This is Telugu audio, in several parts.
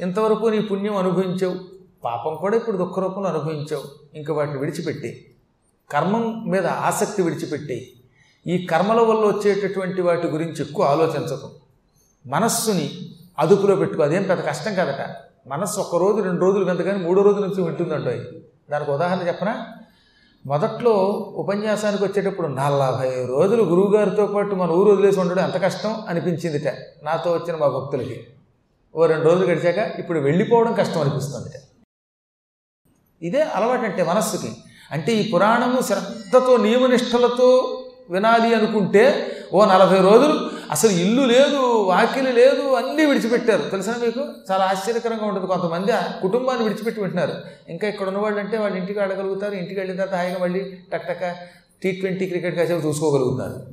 ఇంతవరకు నీ పుణ్యం అనుభవించావు. పాపం కూడా ఇప్పుడు దుఃఖరూపంలో అనుభవించావు. ఇంకా వాటిని విడిచిపెట్టి. కర్మం మీద ఆసక్తి విడిచిపెట్టి. ఈ కర్మల వల్ల వచ్చేటటువంటి వాటి గురించి ఎక్కువ ఆలోచించకు. మనస్సుని అదుపులో పెట్టుకో. అదేం పెద్ద కష్టం కదట. మనస్సు ఒక్క రోజు రెండు రోజులు వింత కానీ మూడో రోజు నుంచి వింటుందంట దానికి ఉదాహరణ చెప్పనా? మొదట్లో ఉపన్యాసానికి వచ్చేటప్పుడు నలభై రోజులు గురువుగారితో పాటు మన ఊరు వదిలేసి ఉండడం ఎంత కష్టం అనిపించిందిట. నాతో వచ్చిన మా భక్తులకి. ఓ రెండు రోజులు గడిచాక ఇప్పుడు వెళ్ళిపోవడం కష్టం అనిపిస్తుంది. ఇదే అలవాటు అంటే మనస్సుకి. అంటే ఈ పురాణము శ్రద్ధతో నియమనిష్టలతో వినాలి అనుకుంటే ఓ నలభై రోజులు అసలు ఇల్లు లేదు వాకిలి లేదు అన్నీ విడిచిపెట్టారు. తెలిసిన మీకు? చాలా ఆశ్చర్యకరంగా ఉంటుంది. కొంతమంది ఆ కుటుంబాన్ని విడిచిపెట్టి వింటున్నారు ఇంకా ఇక్కడ ఉన్నవాళ్ళు అంటే వాళ్ళు ఇంటికి ఆడగలుగుతారు ఇంటికి వెళ్ళిన తర్వాత హాయిగా మళ్ళీ టక్ టక్ టీ ట్వంటీ క్రికెట్ కాసేపు చూసుకోగలుగుతారు.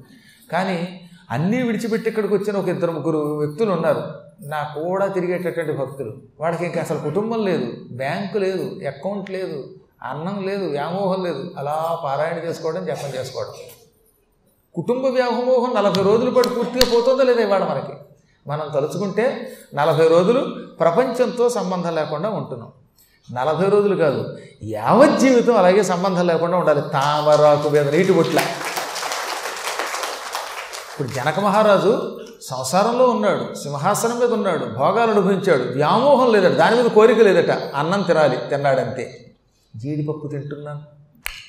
కానీ అన్నీ విడిచిపెట్టి ఇక్కడికి వచ్చిన ఒక ఇద్దరు ముగ్గురు వ్యక్తులు ఉన్నారు. నా కూడా తిరిగేటటువంటి భక్తులు. వాళ్ళకి ఇంకా అసలు కుటుంబం లేదు బ్యాంకు లేదు అకౌంట్ లేదు అన్నం లేదు వ్యామోహం లేదు. అలా పారాయణ చేసుకోవడం జపం చేసుకోవడం. కుటుంబ వ్యామోహం నలభై రోజులు పాటు పూర్తిగా పోతుందో లేదా ఇవాళ మనకి? మనం తలుచుకుంటే నలభై రోజులు ప్రపంచంతో సంబంధం లేకుండా ఉంటున్నాం. నలభై రోజులు కాదు యావత్ జీవితం అలాగే సంబంధం లేకుండా ఉండాలి. తామరాకు మీద నీటి బొట్ల ఇప్పుడు జనక మహారాజు సంసారంలో ఉన్నాడు సింహాసనం మీద ఉన్నాడు భోగాలు అనుభవించాడు వ్యామోహం లేదట దాని మీద కోరిక లేదట. అన్నం తినాలి తిన్నాడంతే. జీడిపప్పు తింటున్నాను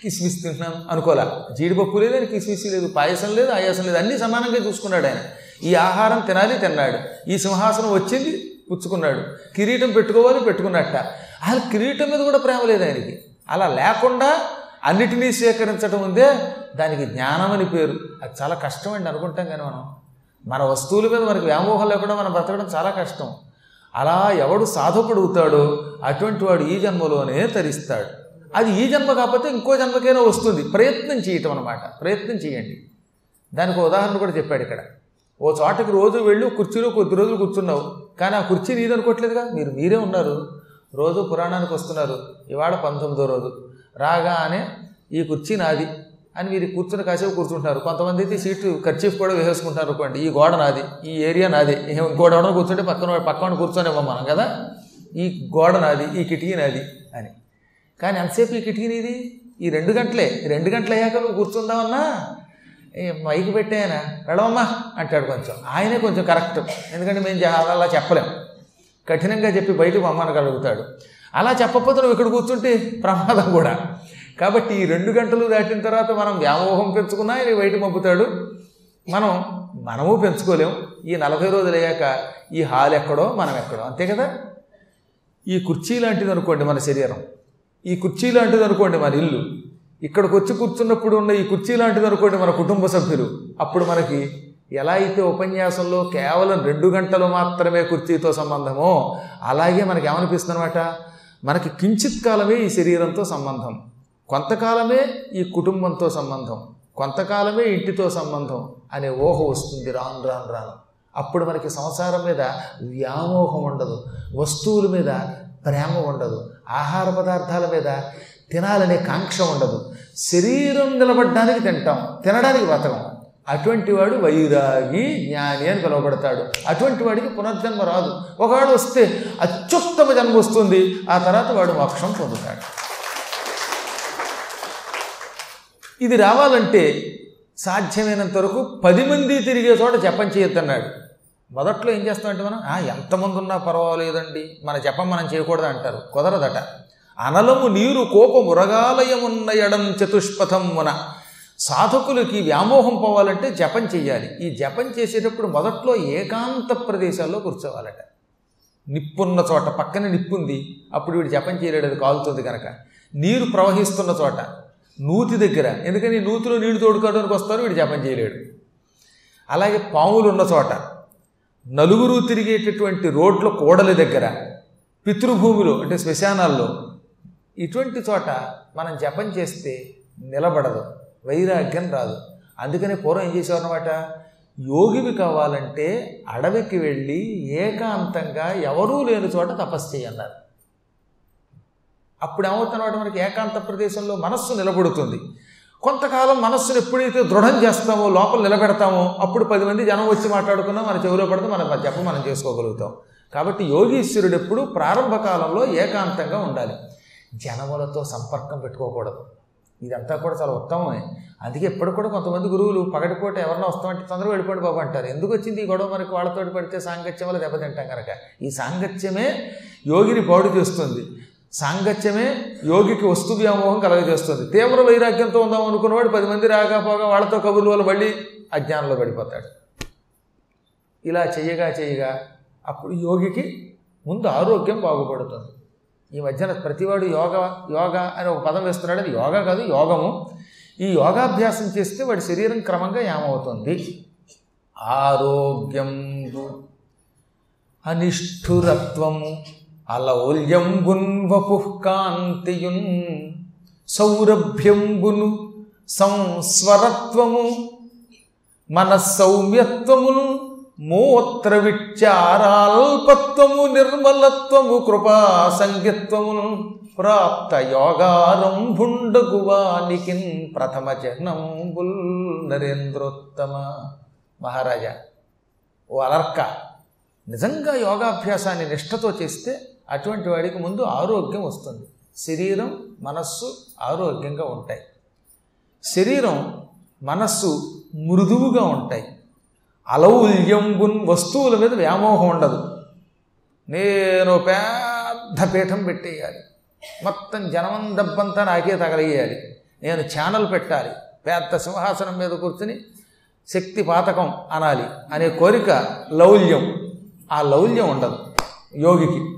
కిస్మిస్ తింటున్నాను అనుకోలే. జీడిపప్పు లేదు కిస్మిస్ లేదు పాయసం లేదు ఆయాసం లేదు అన్నీ సమానంగా చూసుకున్నాడు ఆయన. ఈ ఆహారం తినాలి తిన్నాడు. ఈ సింహాసనం వచ్చింది పుచ్చుకున్నాడు. కిరీటం పెట్టుకోవాలి పెట్టుకున్నట్ట. అసలు కిరీటం మీద కూడా ప్రేమ లేదు ఆయనకి. అలా లేకుండా అన్నిటినీ సేకరించడం ఉందే దానికి జ్ఞానం అని పేరు. అది చాలా కష్టం అండి అనుకుంటాం కానీ మనం. మన వస్తువుల మీద మనకి వ్యామోహం లేకుండా మనం బ్రతకడం చాలా కష్టం. అలా ఎవడు సాధకుడుగుతాడో అటువంటి వాడు ఈ జన్మలోనే తరిస్తాడు. అది ఈ జన్మ కాకపోతే ఇంకో జన్మకైనా వస్తుంది. ప్రయత్నం చేయటం అనమాట ప్రయత్నం చేయండి. దానికి ఉదాహరణ కూడా చెప్పాడు ఇక్కడ. ఓ చోటకి రోజు వెళ్ళి కుర్చీలో కొద్ది రోజులు కూర్చున్నావు. కానీ ఆ కుర్చీ నీదనుకోవట్లేదుగా? మీరు మీరే ఉన్నారు. రోజు పురాణానికి వస్తున్నారు. ఇవాళ పంతొమ్మిదో రోజు. రాగానే ఈ కుర్చీ నాది అని మీరు కూర్చుని కాసేపు కూర్చుంటున్నారు కొంతమంది అయితే సీటు ఖర్చీఫ్ కూడా వేసేసుకుంటారు అనుకోండి. ఈ గోడ నాది ఈ ఏరియా నాది. ఇంకోటి ఎవడో కూర్చుంటే పక్కన పక్కన కూర్చొనివ్వం మనం కదా. ఈ గోడ నాది ఈ కిటికీ నాది అని. కానీ ఎంతసేపు ఈ కిటికీ నీది? ఈ రెండు గంటలే. రెండు గంటలు అయ్యాక నువ్వు కూర్చుందామన్నా? మైకి పెట్టాయన వెళ్ళవమ్మా అంటాడు కొంచెం. ఆయనే కొంచెం కరెక్ట్. ఎందుకంటే మేము అలా చెప్పలేం. కఠినంగా చెప్పి బయటకు పంపనగలుగుతాడు. అలా చెప్పకపోతే నువ్వు ఇక్కడ కూర్చుంటే ప్రమాదం కూడా. కాబట్టి ఈ రెండు గంటలు దాటిన తర్వాత మనం వ్యామోహం పెంచుకున్నా ఇది బయట పంపుతాడు మనం మనము పెంచుకోలేం. ఈ నలభై రోజులు అయ్యాక ఈ హాల్ ఎక్కడో మనం ఎక్కడో. అంతే కదా? ఈ కుర్చీ లాంటిది అనుకోండి మన శరీరం. ఈ కుర్చీ లాంటిది అనుకోండి మన ఇల్లు. ఇక్కడికి వచ్చి కూర్చున్నప్పుడు ఉన్న ఈ కుర్చీ లాంటిది అనుకోండి మన కుటుంబ సభ్యులు. అప్పుడు మనకి ఎలా అయితే ఉపన్యాసంలో కేవలం రెండు గంటలు మాత్రమే కుర్చీతో సంబంధమో అలాగే మనకి ఏమనిపిస్తుంది అనమాట మనకి కించిత్ కాలమే ఈ శరీరంతో సంబంధం. కొంతకాలమే ఈ కుటుంబంతో సంబంధం. కొంతకాలమే ఇంటితో సంబంధం అనే ఊహ వస్తుంది రాను రాను రాను. అప్పుడు మనకి సంసారం మీద వ్యామోహం ఉండదు. వస్తువుల మీద ప్రేమ ఉండదు. ఆహార పదార్థాల మీద తినాలనే కాంక్ష ఉండదు. శరీరం నిలబడడానికి తింటాం. తినడానికి బతకం. అటువంటి వాడు వైరాగి జ్ఞాని అని పిలువబడతాడు. అటువంటి వాడికి పునర్జన్మ రాదు. ఒకవేళ వస్తే అత్యుత్తమ జన్మ వస్తుంది. ఆ తర్వాత వాడు మోక్షం పొందుతాడు. ఇది రావాలంటే సాధ్యమైనంత వరకు పది మంది తిరిగే చోట జపం చేయొద్దన్నాడు. మొదట్లో ఏం చేస్తామంటే మనం ఎంతమంది ఉన్నా పర్వాలేదండి. మన జపం మనం చేయకూడదు అంటారు. కుదరదట. అనలము నీరు కోపము రగాలయమున్న ఎడం చతుష్పథమున సాధకులకి వ్యామోహం పోవాలంటే జపం చేయాలి ఈ జపం చేసేటప్పుడు మొదట్లో ఏకాంత ప్రదేశాల్లో కూర్చోవాలట. నిప్పున్న చోట పక్కన నిప్పుంది అప్పుడు వీడు జపం చేయలేడు అది కాలుతుంది కనుక నీరు ప్రవహిస్తున్న చోట నూతి దగ్గర ఎందుకని నూతిలో నీళ్ళు తోడుకోవడానికి వస్తారు వీడు జపం చేయలేడు. అలాగే పాములు ఉన్న చోట నలుగురు తిరిగేటటువంటి రోడ్ల కోడలి దగ్గర పితృభూమిలో అంటే శ్మశానాల్లో ఇటువంటి చోట మనం జపం చేస్తే నిలబడదు. వైరాగ్యం రాదు. అందుకనే పూర్వం ఏం చేసేవారనమాట యోగివి కావాలంటే అడవికి వెళ్ళి ఏకాంతంగా ఎవరూ లేని చోట తపస్సు చేయన్నారు అప్పుడు ఏమవుతున్నమాట మనకి? ఏకాంత ప్రదేశంలో మనస్సు నిలబడుతుంది. కొంతకాలం మనస్సును ఎప్పుడైతే దృఢం చేస్తామో లోపల నిలబెడతామో అప్పుడు పది మంది జనం వచ్చి మాట్లాడుకున్నా మన చెవిలో పడితే మన జపం మనం చేసుకోగలుగుతాం. కాబట్టి యోగీశ్వరుడు ఎప్పుడు ప్రారంభ కాలంలో ఏకాంతంగా ఉండాలి. జనములతో సంపర్కం పెట్టుకోకూడదు. ఇదంతా కూడా చాలా ఉత్తమమే. అందుకే ఎప్పుడు కూడా కొంతమంది గురువులు పగటిపూట ఎవరన్నా వస్తామంటే తొందరగా వెళ్ళిపోండి బాబు అంటారు. ఎందుకు వచ్చింది ఈ గొడవ? మనకి వాళ్ళతో పడితే సాంగత్యం వల్ల దెబ్బతింటాం కనుక ఈ సాంగత్యమే యోగిని పాడు చేస్తుంది. సాంగత్యమే యోగికి వస్తు వ్యామోహం కలగజేస్తుంది. తీవ్ర వైరాగ్యంతో ఉందాం అనుకున్నవాడు పది మంది రాకపోగా వాళ్ళతో కబుర్ల వల్ల మళ్ళీ అజ్ఞానంలో పడిపోతాడు. ఇలా చేయగా చేయగా అప్పుడు యోగికి ముందు ఆరోగ్యం బాగుపడుతుంది. ఈ మధ్యన ప్రతివాడు యోగ యోగ అని ఒక పదం వేస్తున్నాడు. అది యోగా కాదు యోగము. ఈ యోగాభ్యాసం చేస్తే వాడి శరీరం క్రమంగా ఏమవుతుంది ఆరోగ్యం అనిష్ఠురత్వము వపుకాంతియున్ సౌరభ్యం గును సంస్వరత్వము మన సౌమ్యత్వమును మూత్ర విచారాల్పత్వము నిర్మలత్వము కృపా సంగత్వమును ప్రాప్త యోగారంభుండగువానికిన్ ప్రథమ జహ్నంబుల్ నరేంద్రోత్తమ. మహారాజా ఓ అలర్క నిజంగా యోగాభ్యాసాన్ని నిష్ఠతో చేస్తే అటువంటి వాడికి ముందు ఆరోగ్యం వస్తుంది. శరీరం మనస్సు ఆరోగ్యంగా ఉంటాయి. శరీరం మనస్సు మృదువుగా ఉంటాయి. అలౌల్యంబున్ వస్తువుల మీద వ్యామోహం ఉండదు. నేను పెద్ద పీఠం పెట్టేయాలి. మొత్తం జనమం దబ్బంతా నాకే తగలయ్యాలి. నేను ఛానల్ పెట్టాలి. పెద్ద సింహాసనం మీద కూర్చుని శక్తి పాతకం అనాలి అనే కోరిక లౌల్యం. ఆ లౌల్యం ఉండదు యోగికి.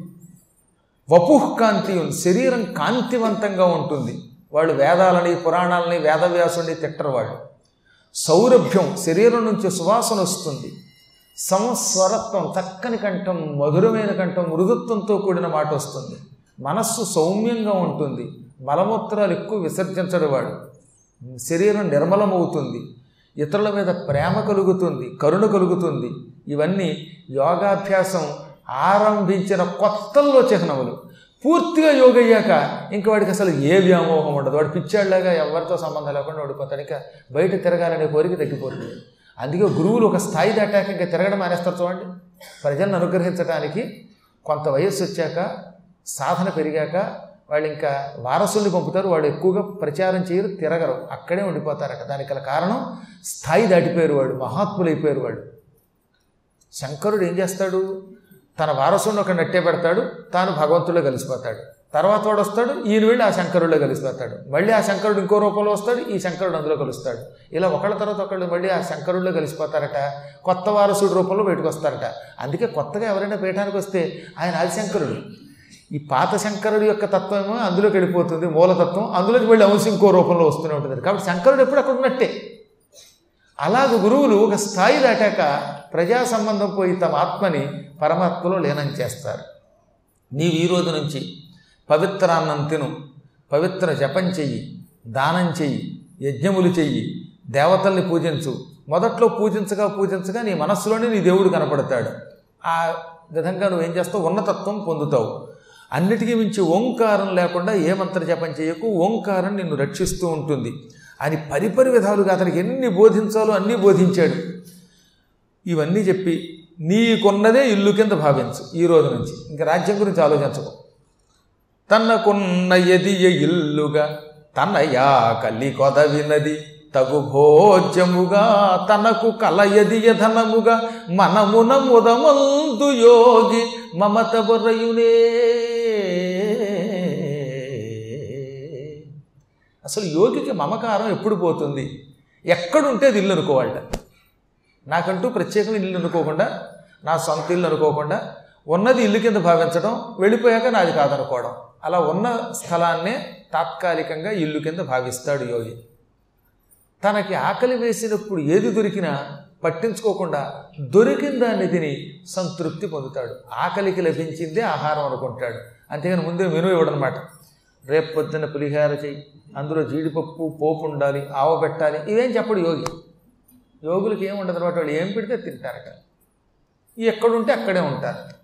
వపుహ్ కాంతి శరీరం కాంతివంతంగా ఉంటుంది. వాళ్ళు వేదాలని పురాణాలని వేదవ్యాసుని తిట్టరు వాళ్ళు. సౌరభ్యం శరీరం నుంచి సువాసన వస్తుంది. సంస్వరత్వం చక్కని కంఠం మధురమైన కంఠం మృదుత్వంతో కూడిన మాట వస్తుంది. మనస్సు సౌమ్యంగా ఉంటుంది. మలమూత్రాలు ఎక్కువ విసర్జించడు వాడు. శరీరం నిర్మలమవుతుంది. ఇతరుల మీద ప్రేమ కలుగుతుంది కరుణ కలుగుతుంది. ఇవన్నీ యోగాభ్యాసం ఆరంభించిన కొత్తల్లో చిహ్నములు. పూర్తిగా యోగ అయ్యాక ఇంక వాడికి అసలు ఏ వ్యామోహం ఉండదు. వాడు పిచ్చాడులాగా ఎవరితో సంబంధం లేకుండా ఓడిపోతాడు. ఇంకా బయట తిరగాలనే కోరిక తగ్గిపోతుంది. అందుకే గురువులు ఒక స్థాయి దాటాక ఇంకా తిరగడం మానేస్తారు చూడండి. ప్రజలను అనుగ్రహించడానికి కొంత వయస్సు వచ్చాక సాధన పెరిగాక వాళ్ళు ఇంకా వారసుల్ని పంపుతారు. వాళ్ళు ఎక్కువగా ప్రచారం చేయరు తిరగరు. అక్కడే ఉండిపోతారట. దానికి గల కారణం స్థాయి దాటిపోయారు వాడు. మహాత్ములు అయిపోయారు వాడు. శంకరుడు ఏం చేస్తాడు? తన వారసుని ఒక నట్టే పెడతాడు తాను భగవంతుడిలో కలిసిపోతాడు. తర్వాత వాడు వస్తాడు ఈయన వెళ్ళి ఆ శంకరుడిలో కలిసిపోతాడు. మళ్ళీ ఆ శంకరుడు ఇంకో రూపంలో వస్తాడు ఈ శంకరుడు అందులో కలుస్తాడు. ఇలా ఒకళ్ళ తర్వాత ఒకళ్ళు మళ్ళీ ఆ శంకరుడిలో కలిసిపోతారట కొత్త వారసుడి రూపంలో బయటకు వస్తారట. అందుకే కొత్తగా ఎవరైనా పీఠానికి వస్తే ఆయన ఆదిశంకరుడు. ఈ పాత శంకరుడు యొక్క తత్వమేమో అందులోకి వెళ్ళిపోతుంది మూలతత్వం అందులోకి వెళ్ళి అంశం ఇంకో రూపంలో వస్తూనే ఉంటుంది. కాబట్టి శంకరుడు ఎప్పుడు అక్కడ ఉన్నట్టే. అలాగ గురువులు ఒక స్థాయి దాటాక ప్రజా సంబంధం పోయి తమ ఆత్మని పరమాత్మలో లీనం చేస్తారు. నీవు ఈ రోజు నుంచి పవిత్రాన్నం తిను పవిత్ర జపం చెయ్యి దానం చెయ్యి యజ్ఞములు చెయ్యి దేవతల్ని పూజించు మొదట్లో పూజించగా పూజించగా నీ మనస్సులోనే నీ దేవుడు కనపడతాడు. ఆ విధంగా నువ్వేం చేస్తావు? ఉన్నతత్వం పొందుతావు. అన్నిటికీ మించి ఓంకారం లేకుండా ఏ మంత్ర జపం చేయకు? ఓంకారం నిన్ను రక్షిస్తూ ఉంటుంది. అని పరిపరి విధాలుగా అతనికి ఎన్ని బోధించాలో అన్నీ బోధించాడు. ఇవన్నీ చెప్పి నీకున్నదే ఇల్లు కింద భావించు ఈ రోజు నుంచి. ఇంకా రాజ్యం గురించి ఆలోచించకు. తనకున్న ఎదియ ఇల్లుగా తనయా కలి కొదవినది తగు భోజ్యముగా తనకు కలయదియ ధనముగా మనమున ముదమందు యోగి మమత బొర్రయునే. అసలు యోగికి మమకారం ఎప్పుడు పోతుంది? ఎక్కడుంటే అది ఇల్లు అనుకోవాలట నాకంటూ ప్రత్యేకమైన ఇల్లు అనుకోకుండా నా సొంత ఇల్లు అనుకోకుండా ఉన్నది ఇల్లు కింద భావించడం వెళ్ళిపోయాక నాది కాదనుకోవడం. అలా ఉన్న స్థలాన్నే తాత్కాలికంగా ఇల్లు కింద భావిస్తాడు యోగి. తనకి ఆకలి వేసినప్పుడు ఏది దొరికినా పట్టించుకోకుండా దొరికిన దాన్ని తిని సంతృప్తి పొందుతాడు. ఆకలికి లభించిందే ఆహారం అనుకుంటాడు. అంతేగాని ముందే మెను ఇవ్వడనమాట రేపు పొద్దున పులిహార చెయ్యి అందులో జీడిపప్పు పోపు ఉండాలి ఆవ పెట్టాలి ఇవేం చెప్పడు యోగి. యోగులకి ఏం ఉండదు అనమాట వాళ్ళు ఏం పెడితే తింటారట. ఎక్కడుంటే అక్కడే ఉంటారు.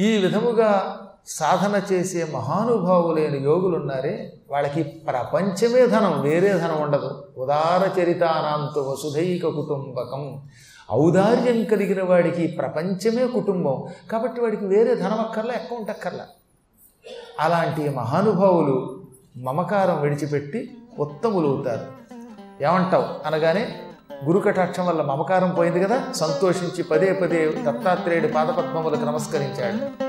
ఈ విధముగా సాధన చేసే మహానుభావులైన యోగులు ఉన్నారే వాళ్ళకి ప్రపంచమే ధనం వేరే ధనం ఉండదు. ఉదార చరితానాంత వసుధైక కుటుంబకం. ఔదార్యం కలిగిన వాడికి ప్రపంచమే కుటుంబం. కాబట్టి వాడికి వేరే ధనం అక్కర్లా ఎక్కువ ఉంటక్కర్లా అలాంటి మహానుభావులు మమకారం విడిచిపెట్టి ఉత్తములు అవుతారు ఏమంటావు? అనగానే గురుకటాక్షం వల్ల మమకారం పోయింది కదా? సంతోషించి పదే పదే దత్తాత్రేయుడి పాదపద్మములకు నమస్కరించాడు.